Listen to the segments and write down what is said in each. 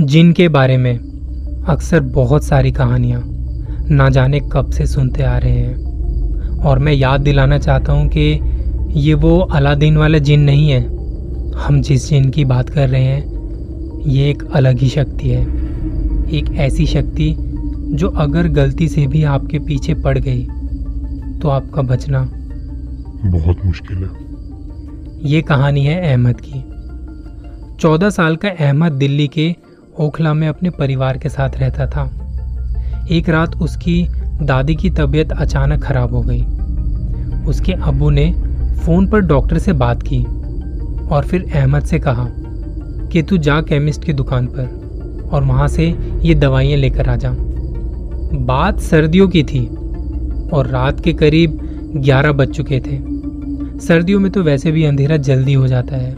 जिन के बारे में अक्सर बहुत सारी कहानियाँ ना जाने कब से सुनते आ रहे हैं। और मैं याद दिलाना चाहता हूँ कि ये वो अलादीन वाला जिन नहीं है हम जिस जिन की बात कर रहे हैं ये एक अलग ही शक्ति है। एक ऐसी शक्ति जो अगर गलती से भी आपके पीछे पड़ गई तो आपका बचना बहुत मुश्किल है। ये कहानी है अहमद की। चौदह साल का अहमद दिल्ली के ओखला में अपने परिवार के साथ रहता था। एक रात उसकी दादी की तबीयत अचानक खराब हो गई। उसके अबू ने फ़ोन पर डॉक्टर से बात की और फिर अहमद से कहा कि तू जा केमिस्ट की दुकान पर और वहाँ से ये दवाइयाँ लेकर आ जा। बात सर्दियों की थी और रात के करीब ग्यारह बज चुके थे। सर्दियों में तो वैसे भी अंधेरा जल्दी हो जाता है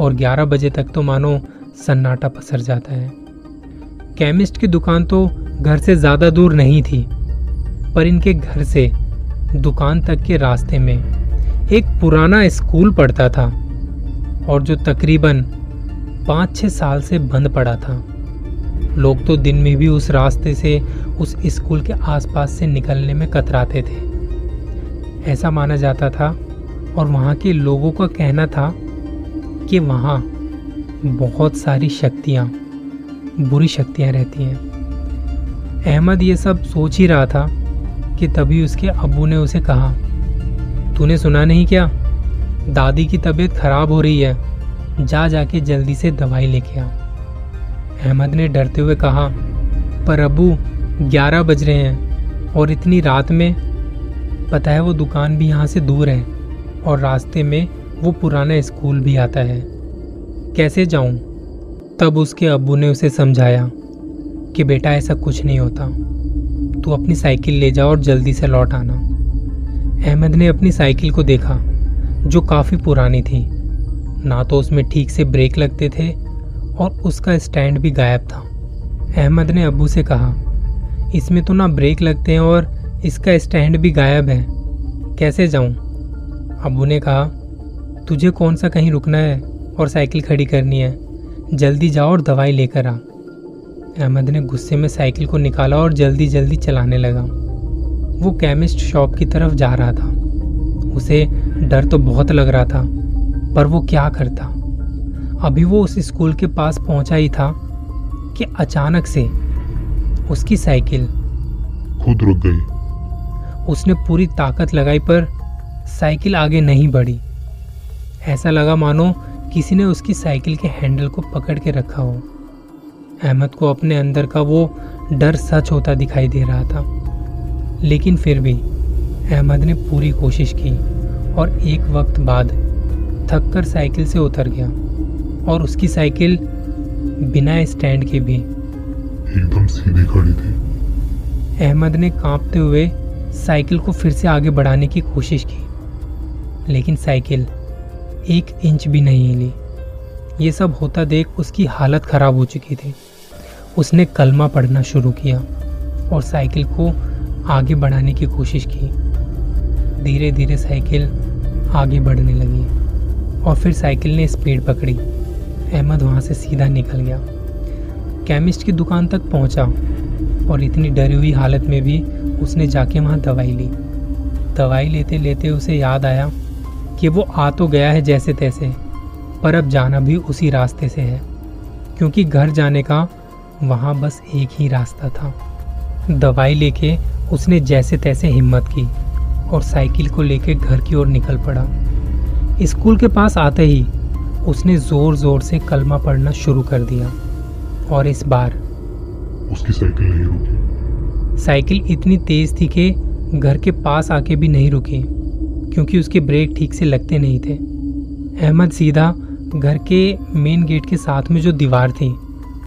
और ग्यारह बजे तक तो मानो सन्नाटा पसर जाता है। केमिस्ट की दुकान तो घर से ज़्यादा दूर नहीं थी, पर इनके घर से दुकान तक के रास्ते में एक पुराना स्कूल पड़ता था और जो तकरीबन पाँच छः साल से बंद पड़ा था। लोग तो दिन में भी उस रास्ते से, उस स्कूल के आसपास से निकलने में कतराते थे। ऐसा माना जाता था और वहाँ के लोगों का कहना था कि वहाँ बहुत सारी शक्तियाँ, बुरी शक्तियाँ रहती हैं। अहमद ये सब सोच ही रहा था कि तभी उसके अबू ने उसे कहा, तूने सुना नहीं क्या? दादी की तबीयत खराब हो रही है, जा जाके जल्दी से दवाई लेके आ। अहमद ने डरते हुए कहा, पर अबू ग्यारह बज रहे हैं और इतनी रात में, पता है वो दुकान भी यहाँ से दूर है और रास्ते में वो पुराना स्कूल भी आता है। कैसे जाऊँ? तब उसके अब्बू ने उसे समझाया कि बेटा, ऐसा कुछ नहीं होता। तू अपनी साइकिल ले जा और जल्दी से लौट आना। अहमद ने अपनी साइकिल को देखा, जो काफ़ी पुरानी थी। ना तो उसमें ठीक से ब्रेक लगते थे और उसका स्टैंड भी गायब था। अहमद ने अबू से कहा, इसमें तो ना ब्रेक लगते हैं और इसका स्टैंड भी गायब है। कैसे जाऊँ? अबू ने कहा, तुझे कौन सा कहीं रुकना है? और साइकिल खड़ी करनी है। जल्दी जाओ और दवाई लेकर आ। अहमद ने गुस्से में साइकिल को निकाला और जल्दी जल्दी चलाने लगा। वो केमिस्ट शॉप की तरफ़ जा रहा था। उसे डर तो बहुत लग रहा था पर वो क्या करता? अभी वो उस स्कूल के पास पहुँचा ही था कि अचानक से उसकी साइकिल खुद रुक गई। उसने पूरी ताकत लगाई पर साइकिल आगे नहीं बढ़ी। ऐसा लगा मानो किसी ने उसकी साइकिल के हैंडल को पकड़ के रखा हो। अहमद को अपने अंदर का वो डर सच होता दिखाई दे रहा था। लेकिन फिर भी अहमद ने पूरी कोशिश की और एक वक्त बाद थक कर साइकिल से उतर गया और उसकी साइकिल बिना स्टैंड के भी एकदम सीधी खड़ी थी। अहमद ने कांपते हुए साइकिल को फिर से आगे बढ़ाने की कोशिश की। लेकिन साइकिल एक इंच भी नहीं हिली। ये सब होता देख उसकी हालत ख़राब हो चुकी थी। उसने कलमा पढ़ना शुरू किया और साइकिल को आगे बढ़ाने की कोशिश की। धीरे धीरे साइकिल आगे बढ़ने लगी और फिर साइकिल ने स्पीड पकड़ी। अहमद वहाँ से सीधा निकल गया। केमिस्ट की दुकान तक पहुँचा और इतनी डरी हुई हालत में भी उसने जाके वहाँ दवाई ली। दवाई लेते लेते उसे याद आया कि वो आ तो गया है जैसे तैसे पर अब जाना भी उसी रास्ते से है क्योंकि घर जाने का वहाँ बस एक ही रास्ता था। दवाई लेके उसने जैसे तैसे हिम्मत की और साइकिल को लेके घर की ओर निकल पड़ा। स्कूल के पास आते ही उसने ज़ोर ज़ोर से कलमा पढ़ना शुरू कर दिया और इस बार उसकी साइकिल नहीं रुकी। साइकिल इतनी तेज थी कि घर के पास आके भी नहीं रुकी। क्योंकि उसके ब्रेक ठीक से लगते नहीं थे। अहमद सीधा घर के मेन गेट के साथ में जो दीवार थी,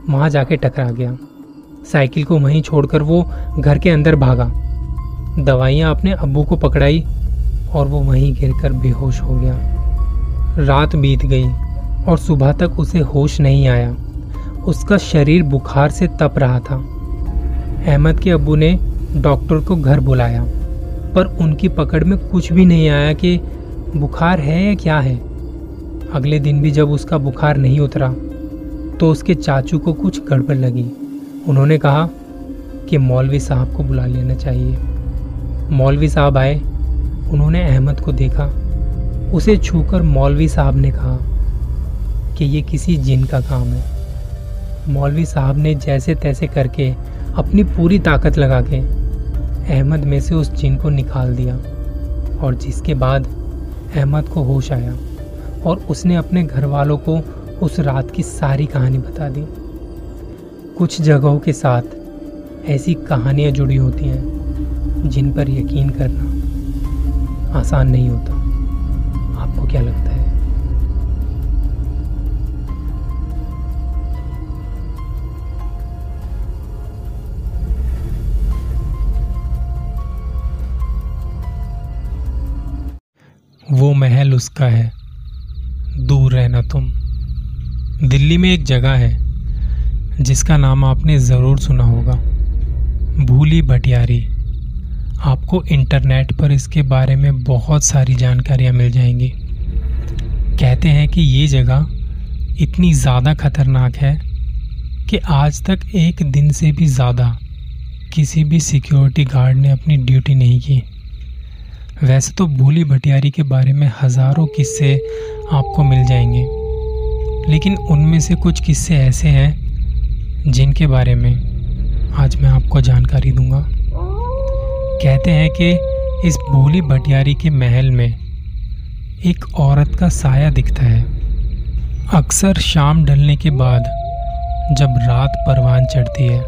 वहाँ जाके टकरा गया। साइकिल को वहीं छोड़कर वो घर के अंदर भागा। दवाइयाँ अपने अबू को पकड़ाई और वो वहीं गिरकर बेहोश हो गया। रात बीत गई और सुबह तक उसे होश नहीं आया। उसका शरीर बुखार से तप रहा था। अहमद के अबू ने डॉक्टर को घर बुलाया। पर उनकी पकड़ में कुछ भी नहीं आया कि बुखार है या क्या है। अगले दिन भी जब उसका बुखार नहीं उतरा तो उसके चाचू को कुछ गड़बड़ लगी। उन्होंने कहा कि मौलवी साहब को बुला लेना चाहिए। मौलवी साहब आए, उन्होंने अहमद को देखा। उसे छूकर मौलवी साहब ने कहा कि ये किसी जिन का काम है। मौलवी साहब ने जैसे तैसे करके अपनी पूरी ताकत लगा के अहमद में से उस जिन को निकाल दिया और जिसके बाद अहमद को होश आया और उसने अपने घर वालों को उस रात की सारी कहानी बता दी। कुछ जगहों के साथ ऐसी कहानियाँ जुड़ी होती हैं जिन पर यकीन करना आसान नहीं होता। आपको क्या लगता है? वो महल उसका है। दूर रहना तुम। दिल्ली में एक जगह है, जिसका नाम आपने ज़रूर सुना होगा। भूली भटियारी। आपको इंटरनेट पर इसके बारे में बहुत सारी जानकारियाँ मिल जाएँगी। कहते हैं कि ये जगह इतनी ज़्यादा खतरनाक है कि आज तक एक दिन से भी ज़्यादा किसी भी सिक्योरिटी गार्ड ने अपनी ड्यूटी नहीं की। वैसे तो भूली भटियारी के बारे में हज़ारों किस्से आपको मिल जाएँगे। लेकिन उनमें से कुछ किस्से ऐसे हैं जिनके बारे में आज मैं आपको जानकारी दूँगा। कहते हैं कि इस भूली भटियारी के महल में एक औरत का साया दिखता है। अक्सर शाम ढलने के बाद जब रात परवान चढ़ती है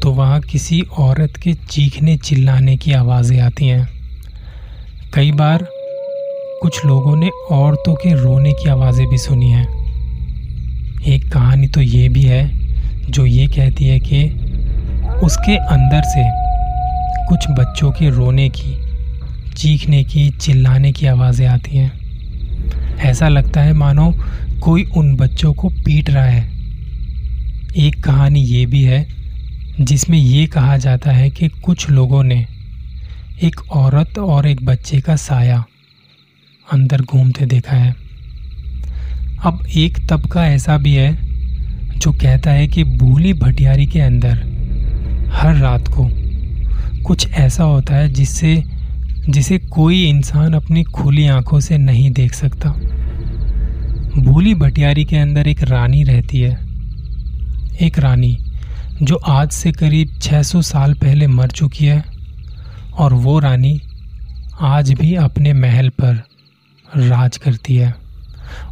तो वहाँ किसी औरत के चीखने चिल्लाने की आवाज़ें आती हैं। कई बार कुछ लोगों ने औरतों के रोने की आवाज़ें भी सुनी हैं। एक कहानी तो ये भी है जो ये कहती है कि उसके अंदर से कुछ बच्चों के रोने की, चीखने की, चिल्लाने की आवाज़ें आती हैं। ऐसा लगता है मानो कोई उन बच्चों को पीट रहा है। एक कहानी ये भी है जिसमें ये कहा जाता है कि कुछ लोगों ने एक औरत और एक बच्चे का साया अंदर घूमते देखा है। अब एक तबका ऐसा भी है जो कहता है कि भूली भटियारी के अंदर हर रात को कुछ ऐसा होता है जिससे, जिसे कोई इंसान अपनी खुली आँखों से नहीं देख सकता। भूली भटियारी के अंदर एक रानी रहती है। एक रानी जो आज से करीब 600 साल पहले मर चुकी है। और वो रानी आज भी अपने महल पर राज करती है।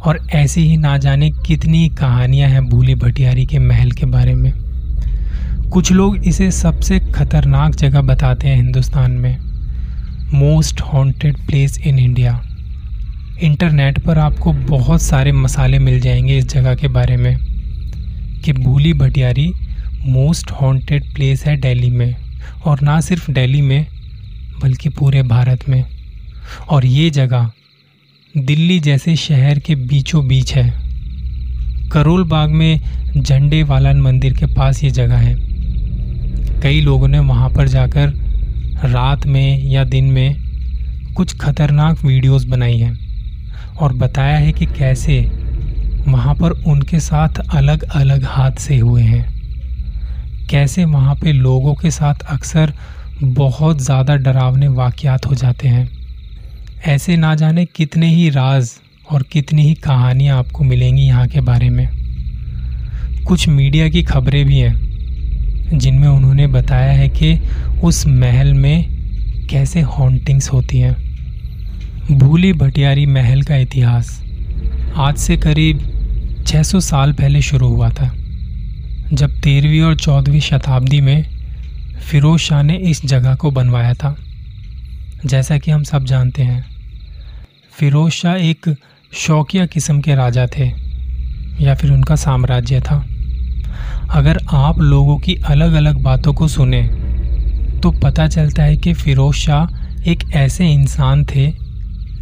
और ऐसी ही ना जाने कितनी कहानियाँ हैं भूली भटियारी के महल के बारे में। कुछ लोग इसे सबसे खतरनाक जगह बताते हैं हिंदुस्तान में। Most haunted place in India internet पर आपको बहुत सारे मसाले मिल जाएँगे इस जगह के बारे में। कि भूली भटियारी मोस्ट हॉन्टेड प्लेस है दिल्ली में। और ना सिर्फ़ दिल्ली में बल्कि पूरे भारत में। और ये जगह दिल्ली जैसे शहर के बीचों बीच है। करोल बाग में झंडे वालन मंदिर के पास ये जगह है। कई लोगों ने वहाँ पर जाकर रात में या दिन में कुछ खतरनाक वीडियोस बनाई हैं और बताया है कि कैसे वहाँ पर उनके साथ अलग अलग हादसे हुए हैं। कैसे वहाँ पे लोगों के साथ अक्सर बहुत ज़्यादा डरावने वाक़ात हो जाते हैं। ऐसे ना जाने कितने ही राज और कितनी ही कहानियाँ आपको मिलेंगी यहाँ के बारे में। कुछ मीडिया की खबरें भी हैं, जिनमें उन्होंने बताया है कि उस महल में कैसे हॉन्टिंग्स होती हैं। भूली भटियारी महल का इतिहास आज से करीब 600 साल पहले शुरू हुआ था, जब तेरहवीं और चौदहवीं शताब्दी में फ़िरोज़ शाह ने इस जगह को बनवाया था। जैसा कि हम सब जानते हैं, फ़िरोज़ शाह एक शौकिया किस्म के राजा थे, या फिर उनका साम्राज्य था। अगर आप लोगों की अलग अलग बातों को सुने तो पता चलता है कि फ़िरोज़ शाह एक ऐसे इंसान थे,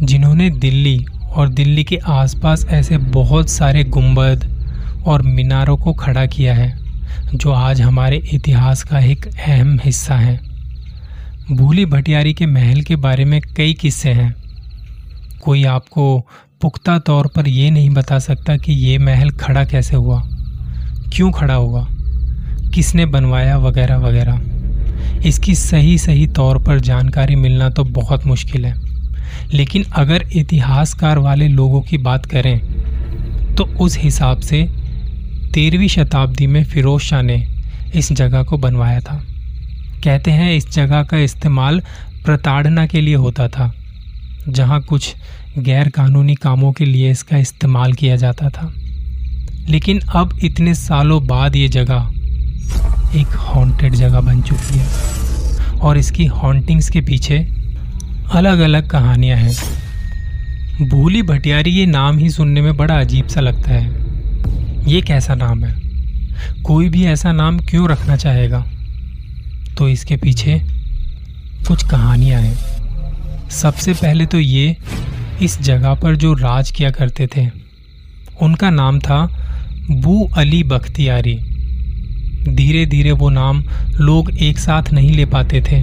जिन्होंने दिल्ली और दिल्ली के आसपास ऐसे बहुत सारे गुंबद और मीनारों को खड़ा किया है। जो आज हमारे इतिहास का एक अहम हिस्सा है। भूली भटियारी के महल के बारे में कई किस्से हैं। कोई आपको पुख्ता तौर पर यह नहीं बता सकता कि ये महल खड़ा कैसे हुआ, क्यों खड़ा हुआ, किसने बनवाया वगैरह वगैरह। इसकी सही सही तौर पर जानकारी मिलना तो बहुत मुश्किल है। लेकिन अगर इतिहासकार वाले लोगों की बात करें तो उस हिसाब से तेरहवीं शताब्दी में फिरोज शाह ने इस जगह को बनवाया था। कहते हैं इस जगह का इस्तेमाल प्रताड़ना के लिए होता था, जहाँ कुछ गैर कानूनी कामों के लिए इसका इस्तेमाल किया जाता था। लेकिन अब इतने सालों बाद ये जगह एक हॉन्टेड जगह बन चुकी है और इसकी हॉन्टिंग्स के पीछे अलग अलग कहानियाँ हैं। भूली भटियारी ये नाम ही सुनने में बड़ा अजीब सा लगता है। ये कैसा नाम है? कोई भी ऐसा नाम क्यों रखना चाहेगा? तो इसके पीछे कुछ कहानियाँ हैं। सबसे पहले तो ये, इस जगह पर जो राज किया करते थे, उनका नाम था बू अली बख्तियारी। धीरे धीरे वो नाम लोग एक साथ नहीं ले पाते थे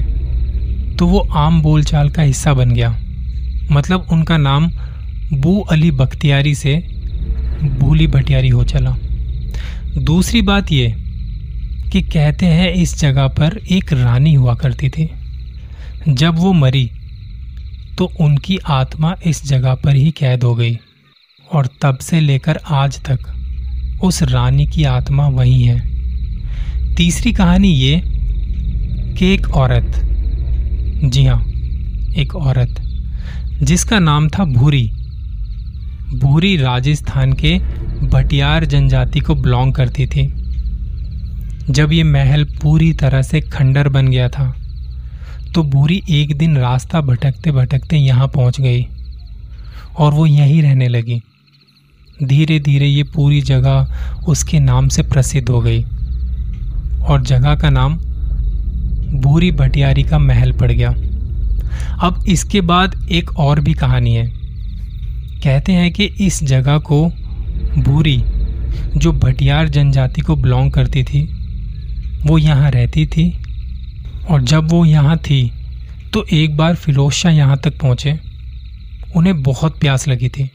तो वो आम बोलचाल का हिस्सा बन गया। मतलब उनका नाम बू अली बख्तियारी से भूली भटियारी हो चला। दूसरी बात ये कि कहते हैं इस जगह पर एक रानी हुआ करती थी। जब वो मरी तो उनकी आत्मा इस जगह पर ही कैद हो गई। और तब से लेकर आज तक उस रानी की आत्मा वही है। तीसरी कहानी ये कि एक औरत, जी हाँ एक औरत, जिसका नाम था भूरी भूरी राजस्थान के भटियार जनजाति को बिलोंग करती थी। जब ये महल पूरी तरह से खंडर बन गया था तो भूरी एक दिन रास्ता भटकते भटकते यहाँ पहुँच गई और वो यहीं रहने लगी। धीरे धीरे ये पूरी जगह उसके नाम से प्रसिद्ध हो गई और जगह का नाम भूरी भटियारी का महल पड़ गया। अब इसके बाद एक और भी कहानी है। कहते हैं कि इस जगह को भूरी जो भटियार जनजाति को बिलोंग करती थी, वो यहाँ रहती थी। और जब वो यहाँ थी तो एक बार फिरोज शाह यहाँ तक पहुँचे। उन्हें बहुत प्यास लगी थी।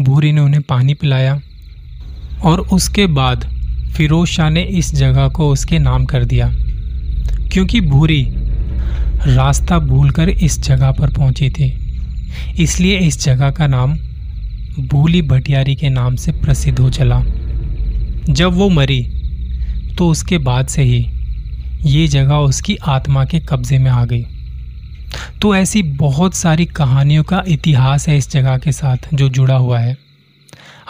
भूरी ने उन्हें पानी पिलाया और उसके बाद फिरोज शाह ने इस जगह को उसके नाम कर दिया, क्योंकि भूरी रास्ता भूलकर इस जगह पर पहुँची थी। इसलिए इस जगह का नाम भूली भटियारी के नाम से प्रसिद्ध हो चला। जब वो मरी तो उसके बाद से ही ये जगह उसकी आत्मा के कब्जे में आ गई। तो ऐसी बहुत सारी कहानियों का इतिहास है इस जगह के साथ जो जुड़ा हुआ है।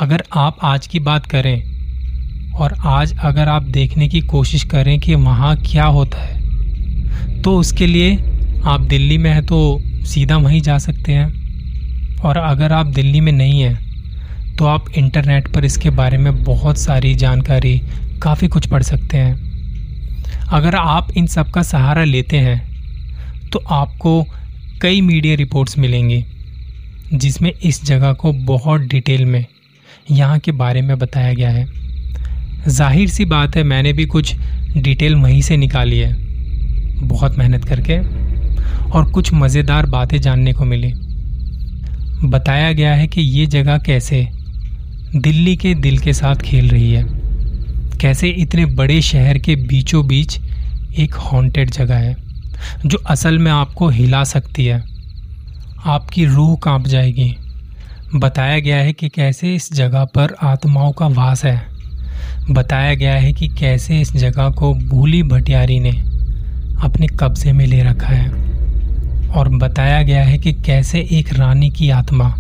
अगर आप आज की बात करें और आज अगर आप देखने की कोशिश करें कि वहाँ क्या होता है तो उसके लिए आप दिल्ली में हैं तो सीधा वहीं जा सकते हैं। और अगर आप दिल्ली में नहीं हैं तो आप इंटरनेट पर इसके बारे में बहुत सारी जानकारी, काफ़ी कुछ पढ़ सकते हैं। अगर आप इन सब का सहारा लेते हैं तो आपको कई मीडिया रिपोर्ट्स मिलेंगी, जिसमें इस जगह को बहुत डिटेल में, यहाँ के बारे में बताया गया है। ज़ाहिर सी बात है, मैंने भी कुछ डिटेल वहीं से निकाली है। बहुत मेहनत करके। और कुछ मज़ेदार बातें जानने को मिली। बताया गया है कि ये जगह कैसे दिल्ली के दिल के साथ खेल रही है। कैसे इतने बड़े शहर के बीचों बीच एक हॉन्टेड जगह है, जो असल में आपको हिला सकती है। आपकी रूह काँप जाएगी। बताया गया है कि कैसे इस जगह पर आत्माओं का वास है। बताया गया है कि कैसे इस जगह को भूली भटियारी ने अपने कब्जे में ले रखा है। और बताया गया है कि कैसे एक रानी की आत्मा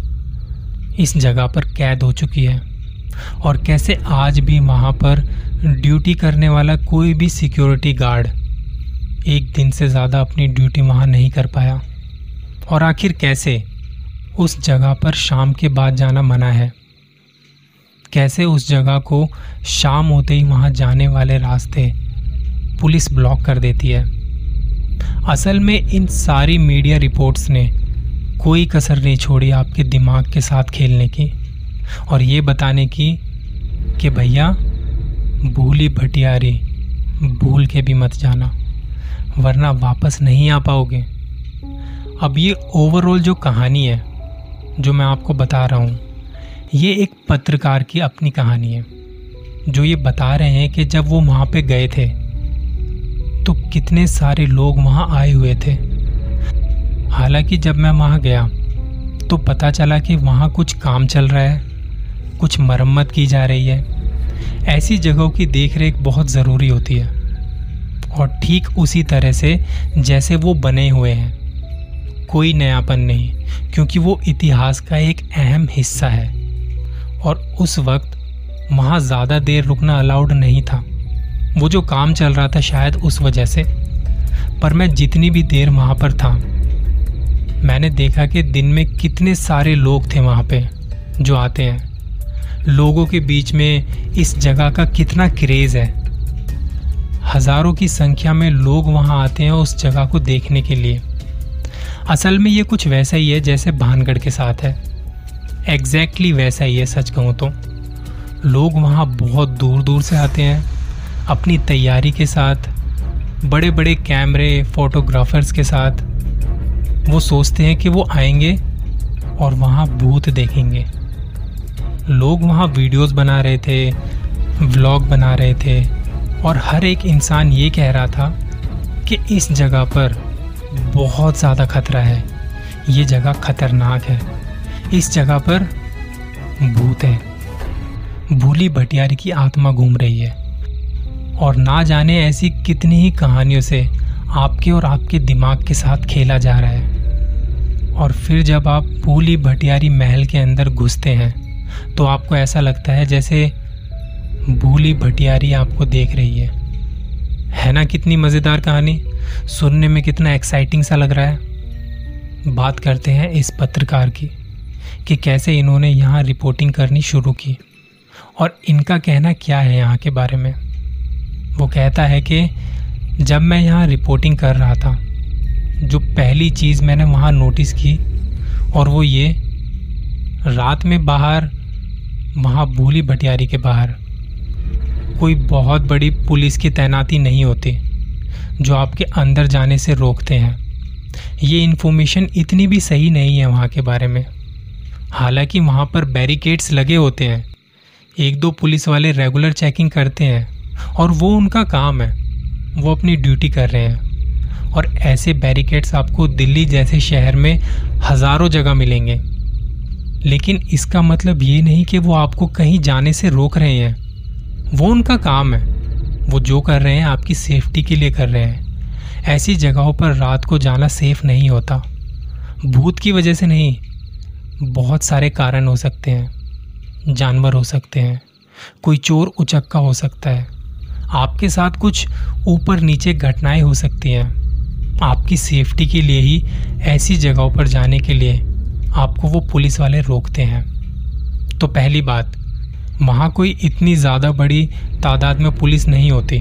इस जगह पर कैद हो चुकी है और कैसे आज भी वहाँ पर ड्यूटी करने वाला कोई भी सिक्योरिटी गार्ड एक दिन से ज़्यादा अपनी ड्यूटी वहाँ नहीं कर पाया। और आखिर कैसे उस जगह पर शाम के बाद जाना मना है? कैसे उस जगह को शाम होते ही वहाँ जाने वाले रास्ते पुलिस ब्लॉक कर देती है? असल में इन सारी मीडिया रिपोर्ट्स ने कोई कसर नहीं छोड़ी आपके दिमाग के साथ खेलने की। और ये बताने की कि भैया, भूली भटियारी, भूल के भी मत जाना, वरना वापस नहीं आ पाओगे। अब ये ओवरऑल जो कहानी है, जो मैं आपको बता रहा हूँ, ये एक पत्रकार की अपनी कहानी है, जो ये बता रहे हैं कि जब वो वहाँ पे गए थे तो कितने सारे लोग वहाँ आए हुए थे। हालाँकि जब मैं वहाँ गया तो पता चला कि वहाँ कुछ काम चल रहा है, कुछ मरम्मत की जा रही है। ऐसी जगहों की देखरेख बहुत ज़रूरी होती है। और ठीक उसी तरह से जैसे वो बने हुए हैं। कोई नयापन नहीं, क्योंकि वो इतिहास का एक अहम हिस्सा है। और उस वक्त वहाँ ज़्यादा देर रुकना अलाउड नहीं था। वो जो काम चल रहा था शायद उस वजह से। पर मैं जितनी भी देर वहाँ पर था, मैंने देखा कि दिन में कितने सारे लोग थे वहाँ पे जो आते हैं। लोगों के बीच में इस जगह का कितना क्रेज है। हज़ारों की संख्या में लोग वहाँ आते हैं उस जगह को देखने के लिए। असल में ये कुछ वैसा ही है जैसे भानगढ़ के साथ है। एग्जैक्टली exactly वैसा ही है, सच कहूँ तो। लोग वहाँ बहुत दूर दूर से आते हैं। अपनी तैयारी के साथ बड़े बड़े कैमरे फोटोग्राफर्स के साथ, वो सोचते हैं कि वो आएँगे और वहाँ भूत देखेंगे। लोग वहाँ वीडियोस बना रहे थे, व्लॉग बना रहे थे और हर एक इंसान ये कह रहा था कि इस जगह पर बहुत ज़्यादा खतरा है। ये जगह खतरनाक है। इस जगह पर भूत है। भूली भटियारी की आत्मा घूम रही है। और ना जाने ऐसी कितनी ही कहानियों से आपके और आपके दिमाग के साथ खेला जा रहा है। और फिर जब आप भूली भटियारी महल के अंदर घुसते हैं तो आपको ऐसा लगता है जैसे भूली भटियारी आपको देख रही है। है ना कितनी मज़ेदार कहानी? सुनने में कितना एक्साइटिंग सा लग रहा है। बात करते हैं इस पत्रकार की, कि कैसे इन्होंने यहाँ रिपोर्टिंग करनी शुरू की। और इनका कहना क्या है यहाँ के बारे में? वो कहता है कि जब मैं यहाँ रिपोर्टिंग कर रहा था, जो पहली चीज़ मैंने वहाँ नोटिस की, और वो ये, रात में बाहर, वहाँ भूली भटियारी के बाहर, कोई बहुत बड़ी पुलिस की तैनाती नहीं होती, जो आपके अंदर जाने से रोकते हैं। ये इन्फॉर्मेशन इतनी भी सही नहीं है वहाँ के बारे में। हालाँकि वहाँ पर बैरिकेड्स लगे होते हैं। एक दो पुलिस वाले रेगुलर चेकिंग करते हैं। और वो उनका काम है। वो अपनी ड्यूटी कर रहे हैं। और ऐसे बैरिकेड्स आपको दिल्ली जैसे शहर में हज़ारों जगह मिलेंगे। लेकिन इसका मतलब ये नहीं कि वो आपको कहीं जाने से रोक रहे हैं। वो उनका काम है। वो जो कर रहे हैं, आपकी सेफ्टी के लिए कर रहे हैं। ऐसी जगहों पर रात को जाना सेफ़ नहीं होता। भूत की वजह से नहीं, बहुत सारे कारण हो सकते हैं। जानवर हो सकते हैं। कोई चोर उचक्का हो सकता है। आपके साथ कुछ ऊपर नीचे घटनाएँ हो सकती हैं। आपकी सेफ्टी के लिए ही, ऐसी जगहों पर जाने के लिए आपको वो पुलिस वाले रोकते हैं। तो पहली बात, वहाँ कोई इतनी ज़्यादा बड़ी तादाद में पुलिस नहीं होती।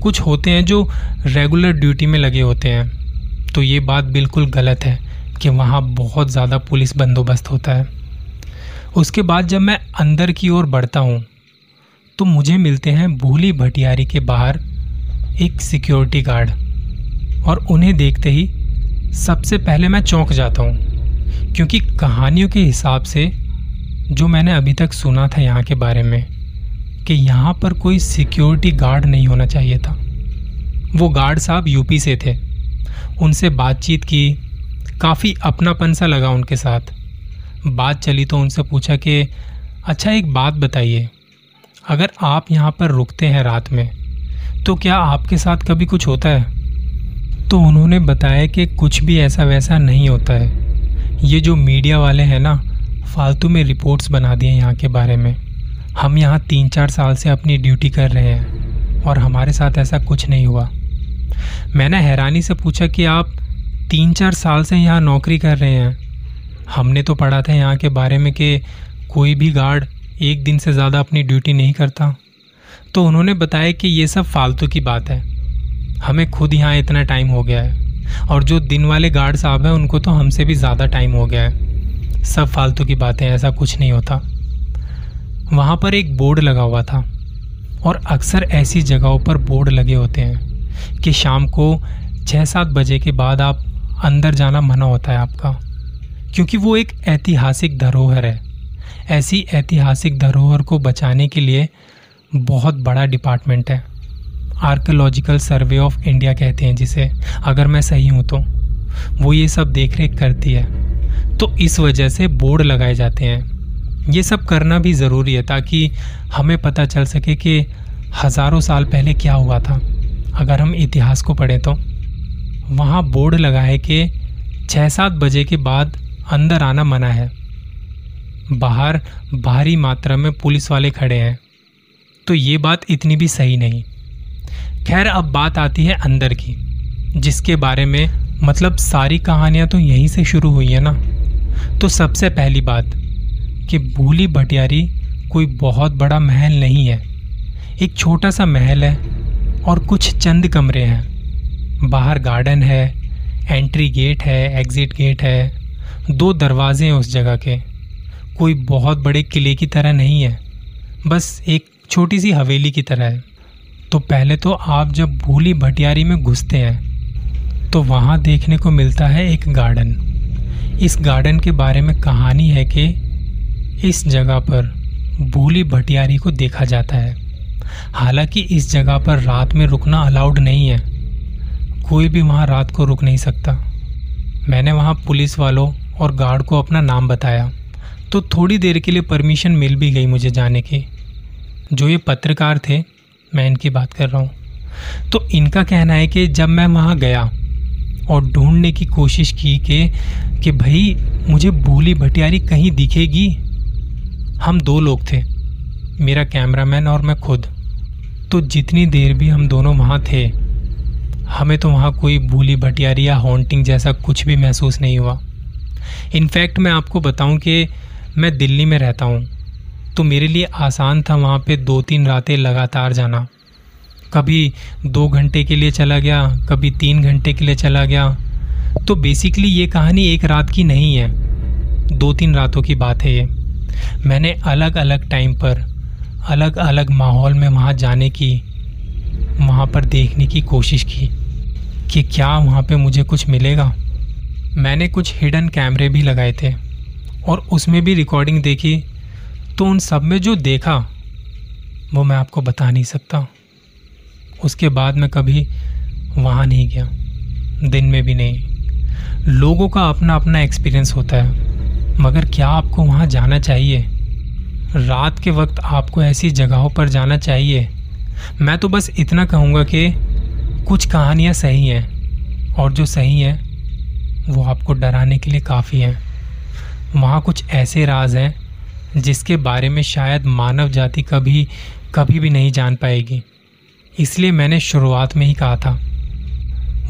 कुछ होते हैं जो रेगुलर ड्यूटी में लगे होते हैं। तो ये बात बिल्कुल गलत है कि वहाँ बहुत ज़्यादा पुलिस बंदोबस्त होता है। उसके बाद जब मैं अंदर की ओर बढ़ता हूँ तो मुझे मिलते हैं भूली भटियारी के बाहर एक सिक्योरिटी गार्ड और उन्हें देखते ही सबसे पहले मैं चौंक जाता हूँ, क्योंकि कहानियों के हिसाब से जो मैंने अभी तक सुना था यहाँ के बारे में, कि यहाँ पर कोई सिक्योरिटी गार्ड नहीं होना चाहिए था। वो गार्ड साहब यूपी से थे। उनसे बातचीत की, काफ़ी अपनापन सा लगा उनके साथ। बात चली तो उनसे पूछा कि अच्छा एक बात बताइए अगर आप यहाँ पर रुकते हैं रात में तो क्या आपके साथ कभी कुछ होता है? तो उन्होंने बताया कि कुछ भी ऐसा वैसा नहीं होता है। ये जो मीडिया वाले हैं ना, फालतू में रिपोर्ट्स बना दिए यहाँ के बारे में। हम यहाँ तीन चार साल से अपनी ड्यूटी कर रहे हैं, और हमारे साथ ऐसा कुछ नहीं हुआ। मैंने हैरानी से पूछा कि आप तीन चार साल से यहाँ नौकरी कर रहे हैं। हमने तो पढ़ा था यहाँ के बारे में कि कोई भी गार्ड एक दिन से ज़्यादा अपनी ड्यूटी नहीं करता। तो उन्होंने बताया कि ये सब फालतू की बात है। हमें खुद यहाँ इतना टाइम हो गया है। और जो दिन वाले गार्ड साहब हैं, उनको तो हमसे भी ज़्यादा टाइम हो गया है। सब फालतू की बातें, ऐसा कुछ नहीं होता। वहाँ पर एक बोर्ड लगा हुआ था। और अक्सर ऐसी जगहों पर बोर्ड लगे होते हैं कि शाम को छः सात बजे के बाद आप अंदर जाना मना होता है आपका। क्योंकि वो एक ऐतिहासिक धरोहर है। ऐसी ऐतिहासिक धरोहर को बचाने के लिए बहुत बड़ा डिपार्टमेंट है। आर्कोलॉजिकल सर्वे ऑफ़ इंडिया कहते हैं जिसे। अगर मैं सही हूँ तो। वो ये सब देख रेख करती है। तो इस वजह से बोर्ड लगाए जाते हैं। ये सब करना भी ज़रूरी है ताकि हमें पता चल सके कि हज़ारों साल पहले क्या हुआ था। अगर हम इतिहास को पढ़ें तो। वहाँ बोर्ड लगाए कि छः सात बजे के बाद अंदर आना मना है। बाहर भारी मात्रा में पुलिस वाले खड़े हैं। तो ये बात इतनी भी सही नहीं। खैर, अब बात आती है अंदर की, जिसके बारे में मतलब सारी कहानियाँ तो यहीं से शुरू हुई है ना। तो सबसे पहली बात कि भूली भटियारी कोई बहुत बड़ा महल नहीं है। एक छोटा सा महल है और कुछ चंद कमरे हैं। बाहर गार्डन है, एंट्री गेट है, एग्ज़िट गेट है, दो दरवाजे हैं उस जगह के। कोई बहुत बड़े किले की तरह नहीं है। बस एक छोटी सी हवेली की तरह है। तो पहले तो आप जब भूली भटियारी में घुसते हैं तो वहाँ देखने को मिलता है एक गार्डन। इस गार्डन के बारे में कहानी है कि इस जगह पर भूली भटियारी को देखा जाता है। हालाँकि इस जगह पर रात में रुकना अलाउड नहीं है। कोई भी वहाँ रात को रुक नहीं सकता। मैंने वहाँ पुलिस वालों और गार्ड को अपना नाम बताया। तो थोड़ी देर के लिए परमिशन मिल भी गई मुझे जाने की। जो ये पत्रकार थे, मैं इनकी बात कर रहा हूँ। तो इनका कहना है कि जब मैं वहाँ गया और ढूँढने की कोशिश की कि कि भाई, मुझे भूली भटियारी कहीं दिखेगी? हम दो लोग थे, मेरा कैमरामैन और मैं खुद। तो जितनी देर भी हम दोनों वहाँ थे, हमें तो वहाँ कोई भूली भटियारी या हॉन्टिंग जैसा कुछ भी महसूस नहीं हुआ। इनफैक्ट मैं आपको बताऊँ कि मैं दिल्ली में रहता हूँ। तो मेरे लिए आसान था वहाँ पे दो तीन रातें लगातार जाना। कभी दो घंटे के लिए चला गया, कभी तीन घंटे के लिए चला गया। तो बेसिकली ये कहानी एक रात की नहीं है। दो तीन रातों की बात है ये। मैंने अलग अलग टाइम पर अलग अलग माहौल में वहाँ जाने की, वहाँ पर देखने की कोशिश की कि क्या वहाँ पे मुझे कुछ मिलेगा। मैंने कुछ हिडन कैमरे भी लगाए थे। और उसमें भी रिकॉर्डिंग देखी तो उन सब में जो देखा, वो मैं आपको बता नहीं सकता। उसके बाद मैं कभी वहाँ नहीं गया, दिन में भी नहीं। लोगों का अपना अपना एक्सपीरियंस होता है, मगर क्या आपको वहाँ जाना चाहिए? रात के वक्त आपको ऐसी जगहों पर जाना चाहिए। मैं तो बस इतना कहूँगा कि कुछ कहानियाँ सही हैं, और जो सही हैं, वो आपको डराने के लिए काफ़ी हैं। वहाँ कुछ ऐसे राज हैं जिसके बारे में शायद मानव जाति कभी कभी भी नहीं जान पाएगी। इसलिए मैंने शुरुआत में ही कहा था,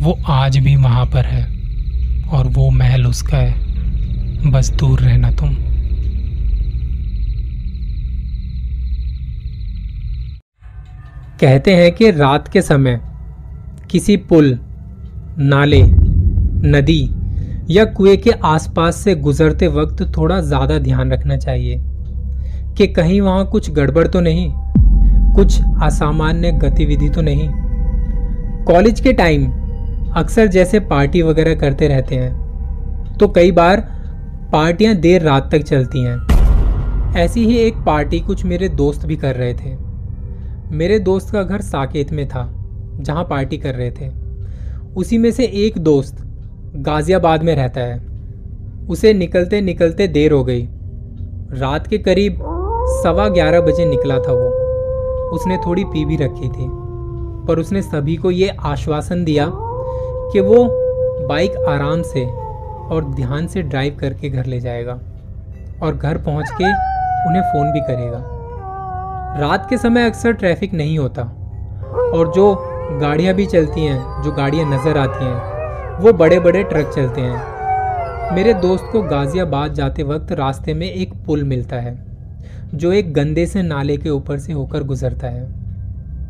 वो आज भी वहाँ पर है और वो महल उसका है। बस दूर रहना तुम। कहते हैं कि रात के समय किसी पुल, नाले, नदी या कुएँ के आसपास से गुजरते वक्त थोड़ा ज़्यादा ध्यान रखना चाहिए कि कहीं वहाँ कुछ गड़बड़ तो नहीं, कुछ असामान्य गतिविधि तो नहीं। कॉलेज के टाइम अक्सर जैसे पार्टी वगैरह करते रहते हैं तो कई बार पार्टियाँ देर रात तक चलती हैं। ऐसी ही एक पार्टी कुछ मेरे दोस्त भी कर रहे थे। मेरे दोस्त का घर साकेत में था, जहाँ पार्टी कर रहे थे। उसी में से एक दोस्त गाजियाबाद में रहता है। उसे निकलते निकलते देर हो गई। रात के करीब सवा ग्यारह बजे निकला था वो। उसने थोड़ी पी भी रखी थी, पर उसने सभी को ये आश्वासन दिया कि वो बाइक आराम से और ध्यान से ड्राइव करके घर ले जाएगा और घर पहुँच के उन्हें फ़ोन भी करेगा। रात के समय अक्सर ट्रैफ़िक नहीं होता और जो गाड़ियाँ भी चलती हैं, जो गाड़ियाँ नज़र आती हैं वो बड़े बड़े ट्रक चलते हैं। मेरे दोस्त को गाज़ियाबाद जाते वक्त रास्ते में एक पुल मिलता है, जो एक गंदे से नाले के ऊपर से होकर गुजरता है।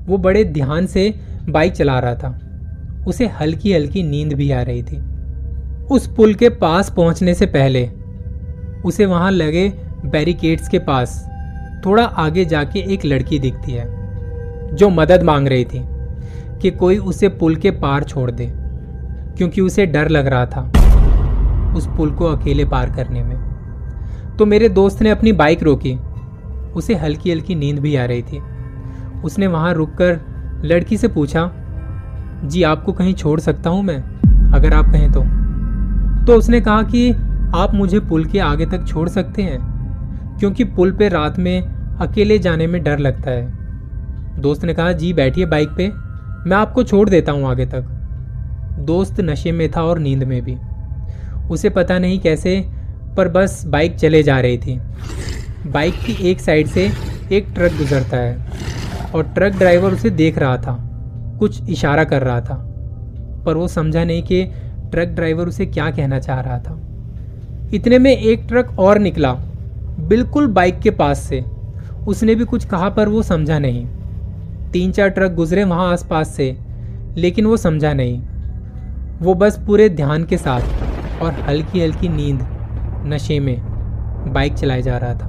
वो बड़े ध्यान से बाइक चला रहा था। उसे हल्की हल्की नींद भी आ रही थी। उस पुल के पास पहुँचने से पहले, उसे वहाँ लगे बैरिकेड्स के पास थोड़ा आगे जाके एक लड़की दिखती है, जो मदद मांग रही थी कि कोई उसे पुल के पार छोड़ दे। क्योंकि उसे डर लग रहा था उस पुल को अकेले पार करने में। तो मेरे दोस्त ने अपनी बाइक रोकी। उसे हल्की हल्की नींद भी आ रही थी। उसने वहाँ रुककर लड़की से पूछा, जी, आपको कहीं छोड़ सकता हूँ मैं? अगर आप कहें तो? तो उसने कहा कि, आप मुझे पुल के आगे तक छोड़ सकते हैं, क्योंकि पुल पे रात में अकेले जाने में डर लगता है। दोस्त ने कहा, जी, बैठिए बाइक पे। मैं आपको छोड़ देता हूँ आगे तक। दोस्त नशे में था और नींद में भी। उसे पता नहीं कैसे, पर बस बाइक चले जा रही थी। बाइक की एक साइड से एक ट्रक गुजरता है और ट्रक ड्राइवर उसे देख रहा था, कुछ इशारा कर रहा था, पर वो समझा नहीं कि ट्रक ड्राइवर उसे क्या कहना चाह रहा था। इतने में एक ट्रक और निकला, बिल्कुल बाइक के पास से। उसने भी कुछ कहा, पर वो समझा नहीं। तीन चार ट्रक गुजरे वहाँ आसपास से, लेकिन वो समझा नहीं। वो बस पूरे ध्यान के साथ और हल्की हल्की नींद नशे में बाइक चलाए जा रहा था।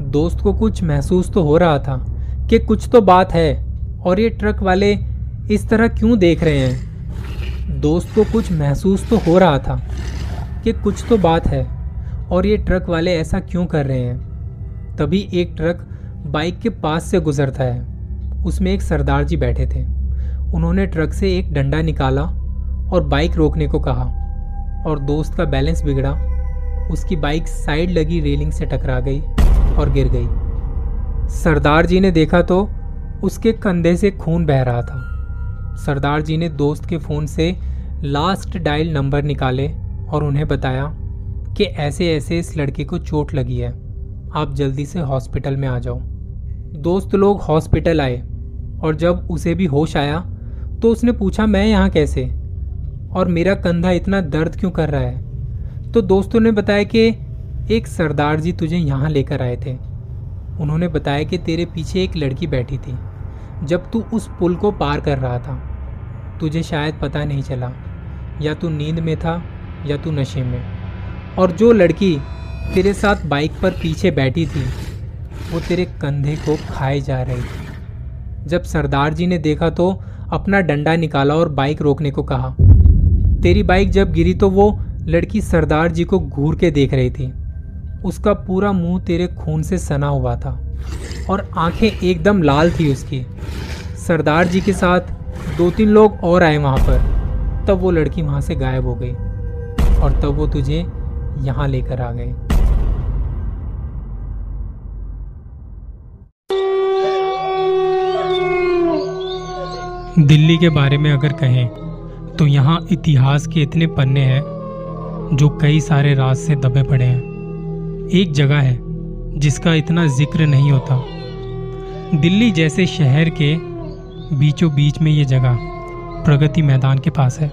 दोस्त को कुछ महसूस तो हो रहा था कि कुछ तो बात है और ये ट्रक वाले इस तरह क्यों देख रहे हैं? दोस्त को कुछ महसूस तो हो रहा था कि कुछ तो बात है और ये ट्रक वाले ऐसा क्यों कर रहे हैं? तभी एक ट्रक बाइक के पास से गुजरता है। उसमें एक सरदार जी बैठे थे। उन्होंने ट्रक से एक डंडा निकाला और बाइक रोकने को कहा और दोस्त का बैलेंस बिगड़ा। उसकी बाइक साइड लगी रेलिंग से टकरा गई और गिर गई। सरदार जी ने देखा तो उसके कंधे से खून बह रहा था। सरदार जी ने दोस्त के फ़ोन से लास्ट डायल नंबर निकाले और उन्हें बताया कि ऐसे ऐसे इस लड़के को चोट लगी है। आप जल्दी से हॉस्पिटल में आ जाओ। दोस्त लोग हॉस्पिटल आए और जब उसे भी होश आया तो उसने पूछा, मैं यहाँ कैसे? और मेरा कंधा इतना दर्द क्यों कर रहा है? तो दोस्तों ने बताया कि एक सरदार जी तुझे यहाँ लेकर आए थे। उन्होंने बताया कि तेरे पीछे एक लड़की बैठी थी, जब तू उस पुल को पार कर रहा था। तुझे शायद पता नहीं चला, या तू नींद में था, या तू नशे में। और जो लड़की तेरे साथ बाइक पर पीछे बैठी थी, वो तेरे कंधे को खाए जा रही थी। जब सरदार जी ने देखा तो अपना डंडा निकाला और बाइक रोकने को कहा। तेरी बाइक जब गिरी तो वो लड़की सरदार जी को घूर के देख रही थी। उसका पूरा मुँह तेरे खून से सना हुआ था और आँखें एकदम लाल थी उसकी। सरदार जी के साथ दो तीन लोग और आए वहाँ पर। तब वो लड़की वहाँ से गायब हो गई और तब वो तुझे यहाँ लेकर आ गए दिल्ली के बारे में अगर कहें तो यहाँ इतिहास के इतने पन्ने हैं, जो कई सारे राज से दबे पड़े हैं। एक जगह है, जिसका इतना ज़िक्र नहीं होता। दिल्ली जैसे शहर के बीचों बीच में ये जगह, प्रगति मैदान के पास है।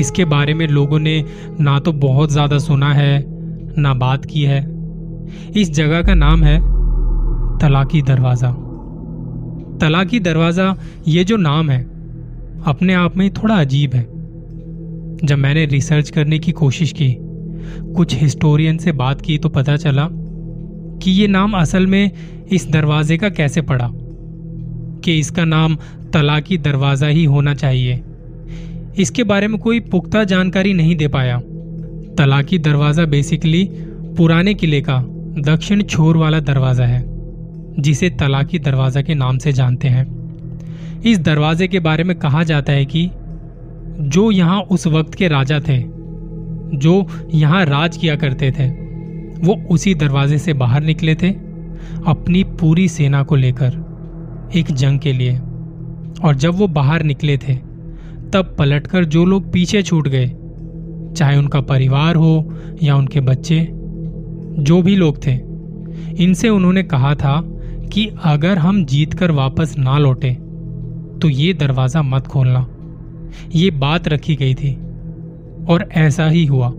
इसके बारे में लोगों ने ना तो बहुत ज़्यादा सुना है, ना बात की है। इस जगह का नाम है, तलाकी दरवाज़ा। तलाकी दरवाज़ा ये जो नाम है अपने आप में थोड़ा अजीब है। जब मैंने रिसर्च करने की कोशिश की, कुछ हिस्टोरियन से बात की तो पता चला कि ये नाम असल में इस दरवाजे का कैसे पड़ा, कि इसका नाम तलाकी दरवाज़ा ही होना चाहिए। इसके बारे में कोई पुख्ता जानकारी नहीं दे पाया। तलाकी दरवाज़ा बेसिकली पुराने किले का, दक्षिण छोर वाला दरवाज़ा है, जिसे तलाकी दरवाज़ा के नाम से जानते हैं। इस दरवाजे के बारे में कहा जाता है कि जो यहाँ उस वक्त के राजा थे, जो यहाँ राज किया करते थे, वो उसी दरवाजे से बाहर निकले थे, अपनी पूरी सेना को लेकर, एक जंग के लिए। और जब वो बाहर निकले थे, तब पलटकर जो लोग पीछे छूट गए, चाहे उनका परिवार हो या उनके बच्चे, जो भी लोग थे, इनसे उन्होंने कहा था कि अगर हम जीत कर वापस ना लौटे तो ये दरवाज़ा मत खोलना। ये बात रखी गई थी। और ऐसा ही हुआ।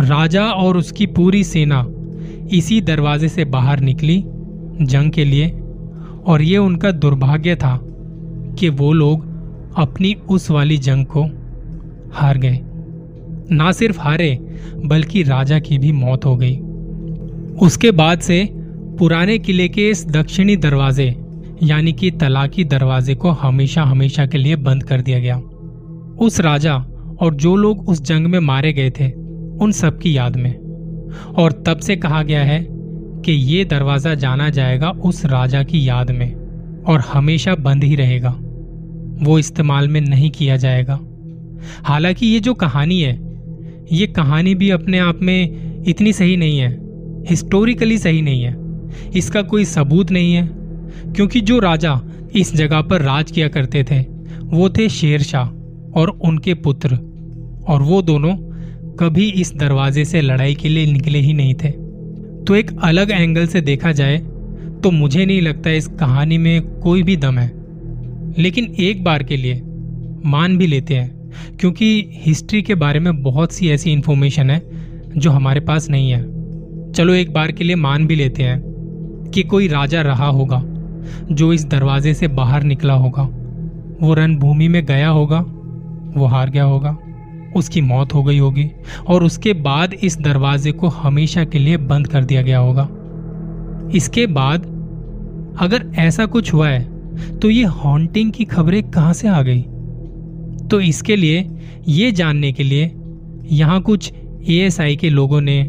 राजा और उसकी पूरी सेना इसी दरवाजे से बाहर निकली जंग के लिए। और ये उनका दुर्भाग्य था कि वो लोग अपनी उस वाली जंग को हार गए। ना सिर्फ़ हारे, बल्कि राजा की भी मौत हो गई। उसके बाद से पुराने किले के इस दक्षिणी दरवाजे यानी कि तलाकी दरवाजे को हमेशा हमेशा के लिए बंद कर दिया गया। उस राजा और जो लोग उस जंग में मारे गए थे, उन सब की याद में। और तब से कहा गया है कि ये दरवाज़ा जाना जाएगा उस राजा की याद में और हमेशा बंद ही रहेगा। वो इस्तेमाल में नहीं किया जाएगा। हालाँकि ये जो कहानी है, ये कहानी भी अपने आप में इतनी सही नहीं है हिस्टोरिकली सही नहीं है। इसका कोई सबूत नहीं है। क्योंकि जो राजा इस जगह पर राज किया करते थे, वो थे शेर शाह और उनके पुत्र। और वो दोनों कभी इस दरवाजे से लड़ाई के लिए निकले ही नहीं थे। तो एक अलग एंगल से देखा जाए तो मुझे नहीं लगता इस कहानी में कोई भी दम है। लेकिन एक बार के लिए मान भी लेते हैं, क्योंकि हिस्ट्री के बारे में बहुत सी ऐसी इंफॉर्मेशन है जो हमारे पास नहीं है। चलो एक बार के लिए मान भी लेते हैं कि कोई राजा रहा होगा। जो इस दरवाजे से बाहर निकला होगा। वो रणभूमि में गया होगा, वो हार गया होगा, उसकी मौत हो गई होगी, और उसके बाद इस दरवाजे को हमेशा के लिए बंद कर दिया गया होगा। इसके बाद अगर ऐसा कुछ हुआ है तो ये हॉन्टिंग की खबरें कहाँ से आ गई? तो इसके लिए, ये जानने के लिए, यहाँ कुछ एएसआई के लोगों ने,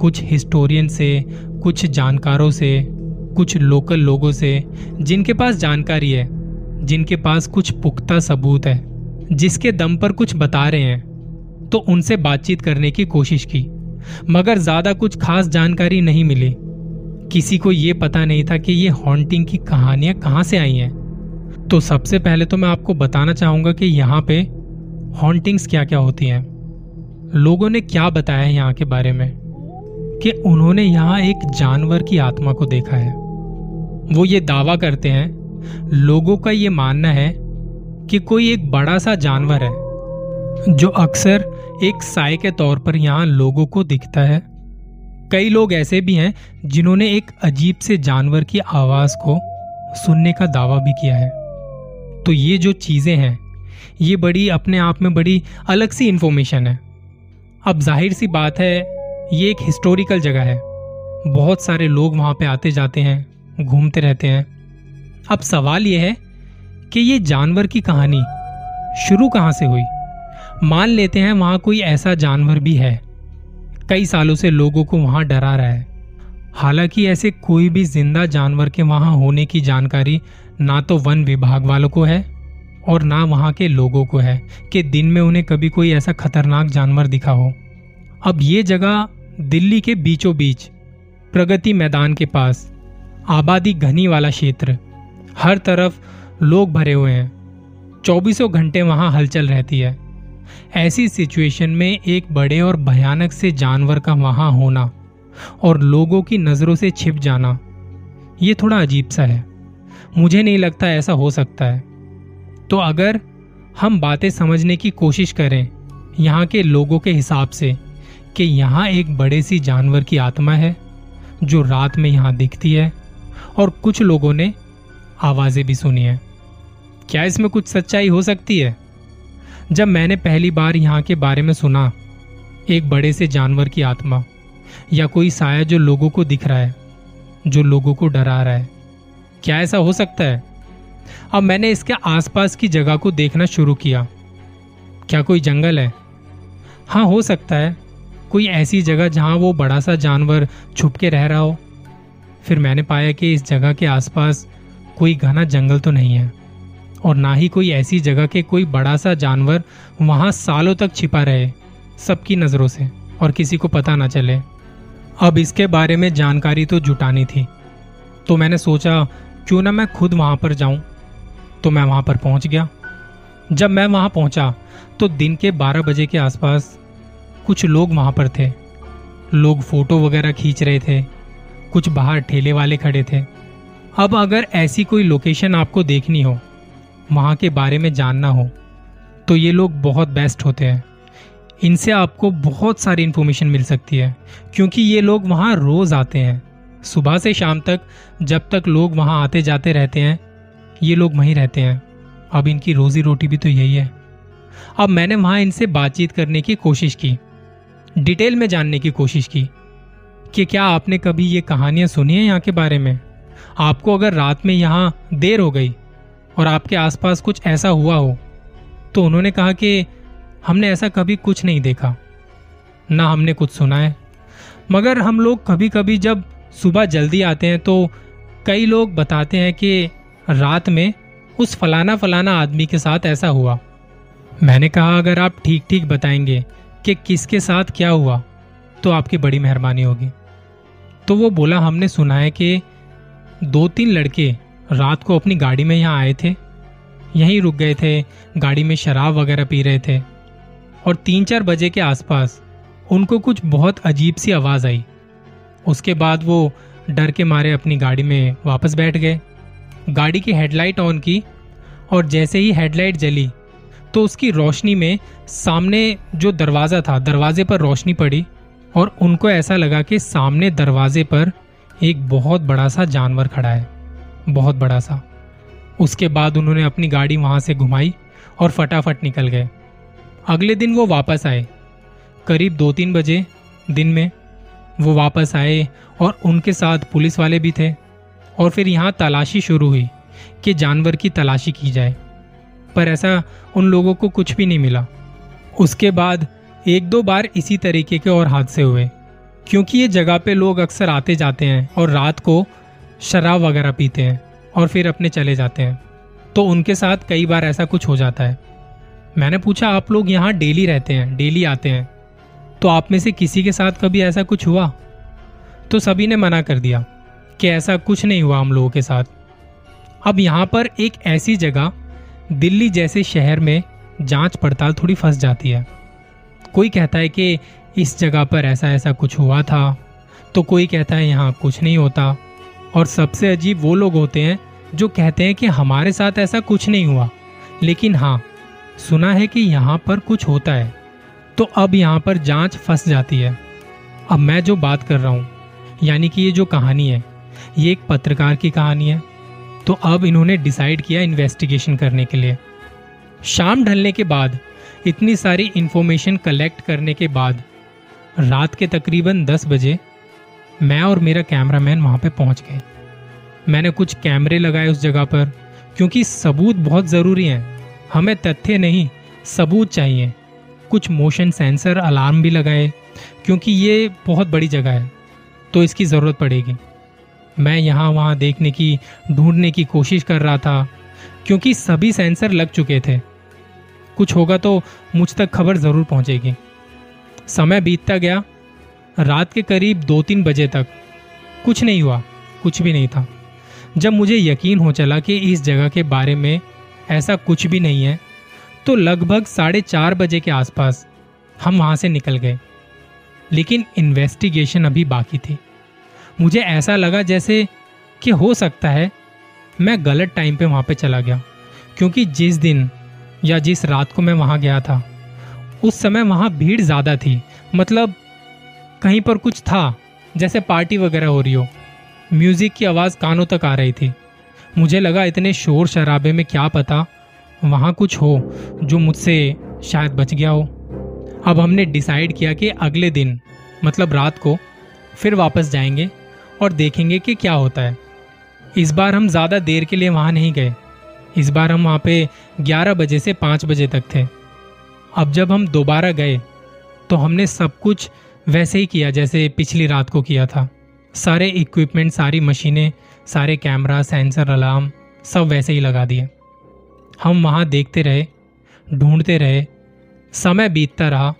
कुछ हिस्टोरियन से, कुछ जानकारों से कुछ लोकल लोगों से, जिनके पास जानकारी है, जिनके पास कुछ पुख्ता सबूत है, जिसके दम पर कुछ बता रहे हैं तो उनसे बातचीत करने की कोशिश की। मगर ज़्यादा कुछ खास जानकारी नहीं मिली। किसी को यह पता नहीं था कि ये हॉन्टिंग की कहानियाँ कहाँ से आई हैं। तो सबसे पहले तो मैं आपको बताना चाहूँगा कि यहाँ पे हॉन्टिंग्स क्या क्या होती हैं। लोगों ने क्या बताया है यहाँ के बारे में? कि उन्होंने यहाँ एक जानवर की आत्मा को देखा है। वो ये दावा करते हैं, लोगों का ये मानना है कि कोई एक बड़ा सा जानवर है, जो अक्सर एक साय के तौर पर यहाँ लोगों को दिखता है। कई लोग ऐसे भी हैं जिन्होंने एक अजीब से जानवर की आवाज़ को सुनने का दावा भी किया है। तो ये जो चीज़ें हैं, ये बड़ी अपने आप में बड़ी अलग सी इंफॉर्मेशन है। अब ज़ाहिर सी बात है ये एक हिस्टोरिकल जगह है। बहुत सारे लोग वहाँ पे आते जाते हैं, घूमते रहते हैं। अब सवाल यह है कि ये जानवर की कहानी शुरू कहाँ से हुई? मान लेते हैं वहाँ कोई ऐसा जानवर भी है। कई सालों से लोगों को वहाँ डरा रहा है। हालाँकि ऐसे कोई भी ज़िंदा जानवर के वहाँ होने की जानकारी ना तो वन विभाग वालों को है और ना वहाँ के लोगों को है कि दिन में उन्हें कभी कोई ऐसा खतरनाक जानवर दिखा हो। अब ये जगह दिल्ली के बीचों बीच प्रगति मैदान के पास आबादी घनी वाला क्षेत्र। हर तरफ़ लोग भरे हुए हैं। चौबीसों घंटे वहाँ हलचल रहती है। ऐसी सिचुएशन में एक बड़े और भयानक से जानवर का वहाँ होना और लोगों की नज़रों से छिप जाना, ये थोड़ा अजीब सा है। मुझे नहीं लगता ऐसा हो सकता है। तो अगर हम बातें समझने की कोशिश करें यहाँ के लोगों के हिसाब से कि यहाँ एक बड़े सी जानवर की आत्मा है, जो रात में यहाँ दिखती है, और कुछ लोगों ने आवाज़ें भी सुनी है। क्या इसमें कुछ सच्चाई हो सकती है? जब मैंने पहली बार यहाँ के बारे में सुना, एक बड़े से जानवर की आत्मा, या कोई साया जो लोगों को दिख रहा है, जो लोगों को डरा रहा है, क्या ऐसा हो सकता है? अब मैंने इसके आसपास की जगह को देखना शुरू किया। क्या कोई जंगल है? हाँ हो सकता है। कोई ऐसी जगह जहाँ वो बड़ा सा जानवर छुप के रह रहा हो? फिर मैंने पाया कि इस जगह के आसपास कोई घना जंगल तो नहीं है, और ना ही कोई ऐसी जगह के कोई बड़ा सा जानवर वहाँ सालों तक छिपा रहे सबकी नज़रों से, और किसी को पता ना चले। अब इसके बारे में जानकारी तो जुटानी थी तो मैंने सोचा, क्यों ना मैं खुद वहाँ पर जाऊँ? तो मैं वहाँ पर पहुँच गया। जब मैं वहाँ पहुँचा तो दिन के 12 बजे के आसपास कुछ लोग वहाँ पर थे। लोग फ़ोटो वगैरह खींच रहे थे। कुछ बाहर ठेले वाले खड़े थे। अब अगर ऐसी कोई लोकेशन आपको देखनी हो, वहाँ के बारे में जानना हो तो ये लोग बहुत बेस्ट होते हैं। इनसे आपको बहुत सारी इन्फॉर्मेशन मिल सकती है, क्योंकि ये लोग वहाँ रोज आते हैं। सुबह से शाम तक जब तक लोग वहाँ आते जाते रहते हैं, ये लोग वहीं रहते हैं। अब इनकी रोजी रोटी भी तो यही है। अब मैंने वहाँ इनसे बातचीत करने की कोशिश की। डिटेल में जानने की कोशिश की कि क्या आपने कभी ये कहानियाँ सुनी है यहाँ के बारे में? आपको अगर रात में यहाँ देर हो गई और आपके आसपास कुछ ऐसा हुआ हो तो उन्होंने कहा कि हमने ऐसा कभी कुछ नहीं देखा। ना हमने कुछ सुना है। मगर हम लोग कभी कभी जब सुबह जल्दी आते हैं तो कई लोग बताते हैं कि रात में उस फलाना फलाना आदमी के साथ ऐसा हुआ। मैंने कहा, अगर आप ठीक ठीक बताएँगे कि किसके साथ क्या हुआ तो आपकी बड़ी मेहरबानी होगी। तो वो बोला, हमने सुना है कि दो तीन लड़के रात को अपनी गाड़ी में यहाँ आए थे। यहीं रुक गए थे, गाड़ी में शराब वगैरह पी रहे थे। और तीन चार बजे के आसपास उनको कुछ बहुत अजीब सी आवाज़ आई। उसके बाद वो डर के मारे अपनी गाड़ी में वापस बैठ गए। गाड़ी की हेडलाइट ऑन की और जैसे ही हेडलाइट जली तो उसकी रोशनी में सामने जो दरवाज़ा था, दरवाजे पर रोशनी पड़ी और उनको ऐसा लगा कि सामने दरवाजे पर एक बहुत बड़ा सा जानवर खड़ा है, बहुत बड़ा सा। उसके बाद उन्होंने अपनी गाड़ी वहाँ से घुमाई और फटाफट निकल गए। अगले दिन वो वापस आए। करीब दो तीन बजे दिन में वो वापस आए और उनके साथ पुलिस वाले भी थे और फिर यहाँ तलाशी शुरू हुई कि जानवर की तलाशी की जाए। पर ऐसा उन लोगों को कुछ भी नहीं मिला। उसके बाद एक दो बार इसी तरीके के और हादसे हुए, क्योंकि ये जगह पे लोग अक्सर आते जाते हैं और रात को शराब वगैरह पीते हैं और फिर अपने चले जाते हैं। तो उनके साथ कई बार ऐसा कुछ हो जाता है। मैंने पूछा, आप लोग यहाँ डेली रहते हैं, डेली आते हैं? तो आप में से किसी के साथ कभी ऐसा कुछ हुआ? तो सभी ने मना कर दिया कि ऐसा कुछ नहीं हुआ हम लोगों के साथ। अब यहाँ पर एक ऐसी जगह दिल्ली जैसे शहर में जाँच पड़ताल थोड़ी फंस जाती है। कोई कहता है कि इस जगह पर ऐसा ऐसा कुछ हुआ था तो कोई कहता है यहाँ कुछ नहीं होता। और सबसे अजीब वो लोग होते हैं जो कहते हैं कि हमारे साथ ऐसा कुछ नहीं हुआ। लेकिन हाँ सुना है कि यहाँ पर कुछ होता है तो अब यहाँ पर जाँच फंस जाती है। अब मैं जो बात कर रहा हूँ, यानी कि ये जो कहानी है, ये एक पत्रकार की कहानी है। तो अब इन्होंने डिसाइड किया इन्वेस्टिगेशन करने के लिए। शाम ढलने के बाद, इतनी सारी इंफॉर्मेशन कलेक्ट करने के बाद, रात के तकरीबन 10 बजे, मैं और मेरा कैमरामैन वहाँ पे पहुँच गए। मैंने कुछ कैमरे लगाए उस जगह पर, क्योंकि सबूत बहुत ज़रूरी हैं। हमें तथ्य नहीं, सबूत चाहिए। कुछ मोशन सेंसर अलार्म भी लगाए, क्योंकि ये बहुत बड़ी जगह है तो इसकी ज़रूरत पड़ेगी। मैं यहाँ वहाँ देखने की, ढूँढने की कोशिश कर रहा था, क्योंकि सभी सेंसर लग चुके थे। कुछ होगा तो मुझ तक खबर ज़रूर पहुँचेगी। समय बीतता गया। रात के करीब दो तीन बजे तक। कुछ नहीं हुआ, कुछ भी नहीं था। जब मुझे यकीन हो चला कि इस जगह के बारे में ऐसा कुछ भी नहीं है तो लगभग साढ़े चार बजे के आसपास हम वहाँ से निकल गए। लेकिन इन्वेस्टिगेशन अभी बाकी थी। मुझे ऐसा लगा जैसे कि हो सकता है मैं गलत टाइम पे वहाँ पे चला गया, क्योंकि जिस दिन या जिस रात को मैं वहाँ गया था, उस समय वहाँ भीड़ ज़्यादा थी। मतलब कहीं पर कुछ था, जैसे पार्टी वगैरह हो रही हो। म्यूज़िक की आवाज़ कानों तक आ रही थी। मुझे लगा इतने शोर शराबे में क्या पता वहाँ कुछ हो जो मुझसे शायद बच गया हो। अब हमने डिसाइड किया कि अगले दिन मतलब रात को, फिर वापस जाएँगे। और देखेंगे कि क्या होता है। इस बार हम ज़्यादा देर के लिए वहाँ नहीं गए। इस बार हम वहाँ पे 11 बजे से 5 बजे तक थे। अब जब हम दोबारा गए तो हमने सब कुछ वैसे ही किया जैसे पिछली रात को किया था। सारे इक्विपमेंट सारी मशीनें, सारे कैमरा सेंसर अलार्म सब वैसे ही लगा दिए। हम वहाँ देखते रहे, ढूंढते रहे। समय बीतता रहा।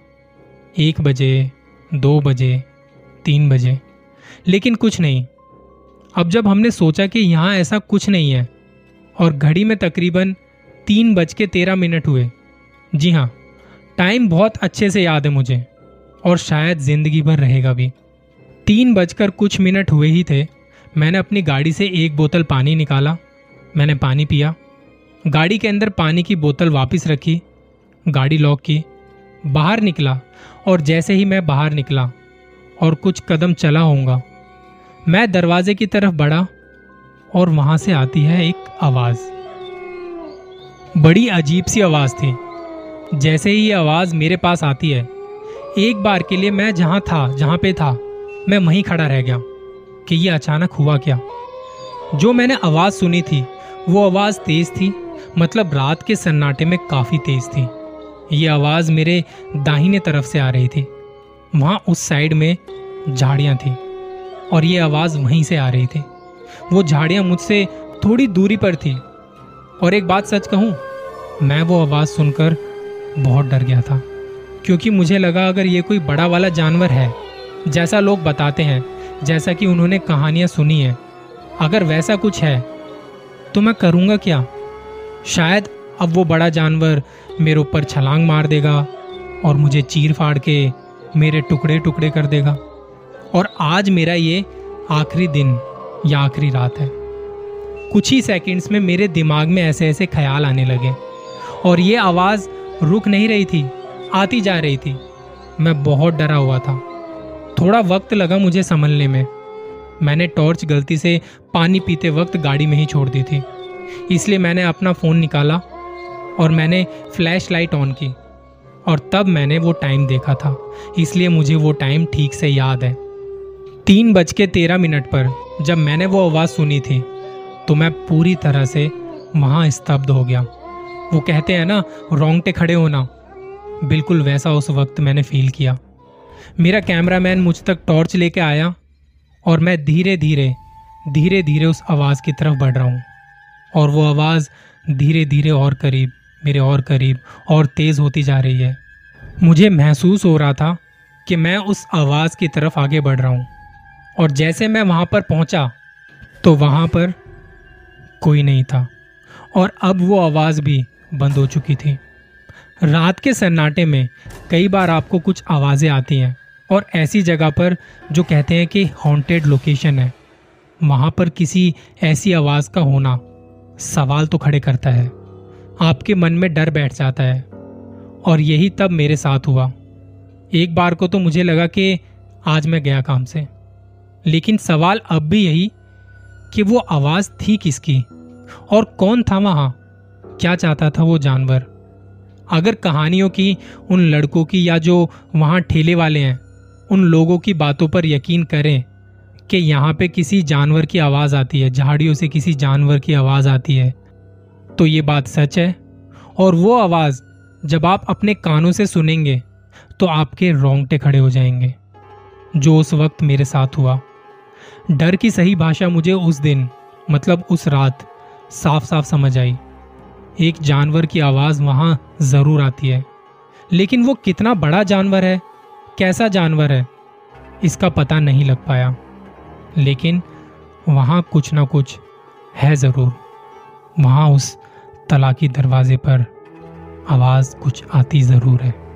एक बजे, दो बजे, तीन बजे। लेकिन कुछ नहीं। अब जब हमने सोचा कि यहाँ ऐसा कुछ नहीं है, और घड़ी में तकरीबन तीन बज के तेरह मिनट हुए। जी हाँ टाइम बहुत अच्छे से याद है मुझे, और शायद ज़िंदगी भर रहेगा भी। तीन बजकर कुछ मिनट हुए ही थे। मैंने अपनी गाड़ी से एक बोतल पानी निकाला, मैंने पानी पिया। गाड़ी के अंदर पानी की बोतल वापस रखी, गाड़ी लॉक की, बाहर निकला, और जैसे ही मैं बाहर निकला, और कुछ कदम चला होऊँगा मैं दरवाजे की तरफ़ बढ़ा और वहाँ से आती है एक आवाज़। बड़ी अजीब सी आवाज़ थी। जैसे ही आवाज़ मेरे पास आती है, एक बार के लिए मैं जहाँ था, जहाँ पे था, मैं वहीं खड़ा रह गया कि ये अचानक हुआ क्या। जो मैंने आवाज़ सुनी थी, वो आवाज़ तेज थी मतलब रात के सन्नाटे में काफ़ी तेज थी। ये आवाज़ मेरे दाहिने तरफ़ से आ रही थी। वहाँ उस साइड में झाड़ियाँ थी। और ये आवाज़ वहीं से आ रही थी। वो झाड़ियाँ मुझसे थोड़ी दूरी पर थी। और एक बात सच कहूँ, मैं वो आवाज़ सुनकर बहुत डर गया था, क्योंकि मुझे लगा अगर ये कोई बड़ा वाला जानवर है, जैसा लोग बताते हैं, जैसा कि उन्होंने कहानियाँ सुनी हैं, अगर वैसा कुछ है तो मैं करूँगा क्या? शायद अब वो बड़ा जानवर मेरे ऊपर छलांग मार देगा और मुझे चीर फाड़ के मेरे टुकड़े टुकड़े कर देगा। और आज मेरा ये आखिरी दिन या आखिरी रात है। कुछ ही सेकंड्स में मेरे दिमाग में ऐसे ऐसे ख्याल आने लगे और ये आवाज़ रुक नहीं रही थी, आती जा रही थी। मैं बहुत डरा हुआ था। थोड़ा वक्त लगा मुझे संभलने में। मैंने टॉर्च गलती से पानी पीते वक्त गाड़ी में ही छोड़ दी थी। इसलिए मैंने अपना फ़ोन निकाला और मैंने फ्लैश लाइट ऑन की और तब मैंने वो टाइम देखा था। इसलिए मुझे वो टाइम ठीक से याद है। तीन बज के तेरह मिनट पर जब मैंने वो आवाज़ सुनी थी तो मैं पूरी तरह से वहाँ स्तब्ध हो गया। वो कहते हैं ना, रोंगटे खड़े होना बिल्कुल वैसा उस वक्त मैंने फील किया। मेरा कैमरामैन मुझ तक टॉर्च लेके आया और मैं धीरे धीरे धीरे धीरे उस आवाज़ की तरफ़ बढ़ रहा हूँ। और वो आवाज़ धीरे धीरे और करीब, मेरे और करीब और तेज़ होती जा रही है। मुझे महसूस हो रहा था कि मैं उस आवाज़ की तरफ़ आगे बढ़ रहा हूँ। और जैसे मैं वहाँ पर पहुँचा तो वहाँ पर कोई नहीं था। और अब वो आवाज़ भी बंद हो चुकी थी। रात के सन्नाटे में कई बार आपको कुछ आवाज़ें आती हैं, और ऐसी जगह पर जो कहते हैं कि हॉन्टेड लोकेशन है, वहाँ पर किसी ऐसी आवाज़ का होना सवाल तो खड़े करता है। आपके मन में डर बैठ जाता है, और यही तब मेरे साथ हुआ। एक बार को तो मुझे लगा कि आज मैं गया काम से। लेकिन सवाल अब भी यही कि वो आवाज़ थी किसकी? और कौन था वहाँ? क्या चाहता था वो जानवर? अगर कहानियों की, उन लड़कों की या जो वहाँ ठेले वाले हैं, उन लोगों की बातों पर यकीन करें कि यहाँ पे किसी जानवर की आवाज़ आती है, झाड़ियों से किसी जानवर की आवाज़ आती है तो ये बात सच है? और वो आवाज़ जब आप अपने कानों से सुनेंगे तो आपके रोंगटे खड़े हो जाएँगे, जो उस वक्त मेरे साथ हुआ। डर की सही भाषा मुझे उस दिन मतलब उस रात साफ़ साफ़ समझ आई। एक जानवर की आवाज़ वहाँ ज़रूर आती है। लेकिन वो कितना बड़ा जानवर है? कैसा जानवर है? इसका पता नहीं लग पाया। लेकिन वहाँ कुछ ना कुछ है ज़रूर। वहाँ उस तलाकी दरवाजे पर आवाज़ कुछ आती ज़रूर है।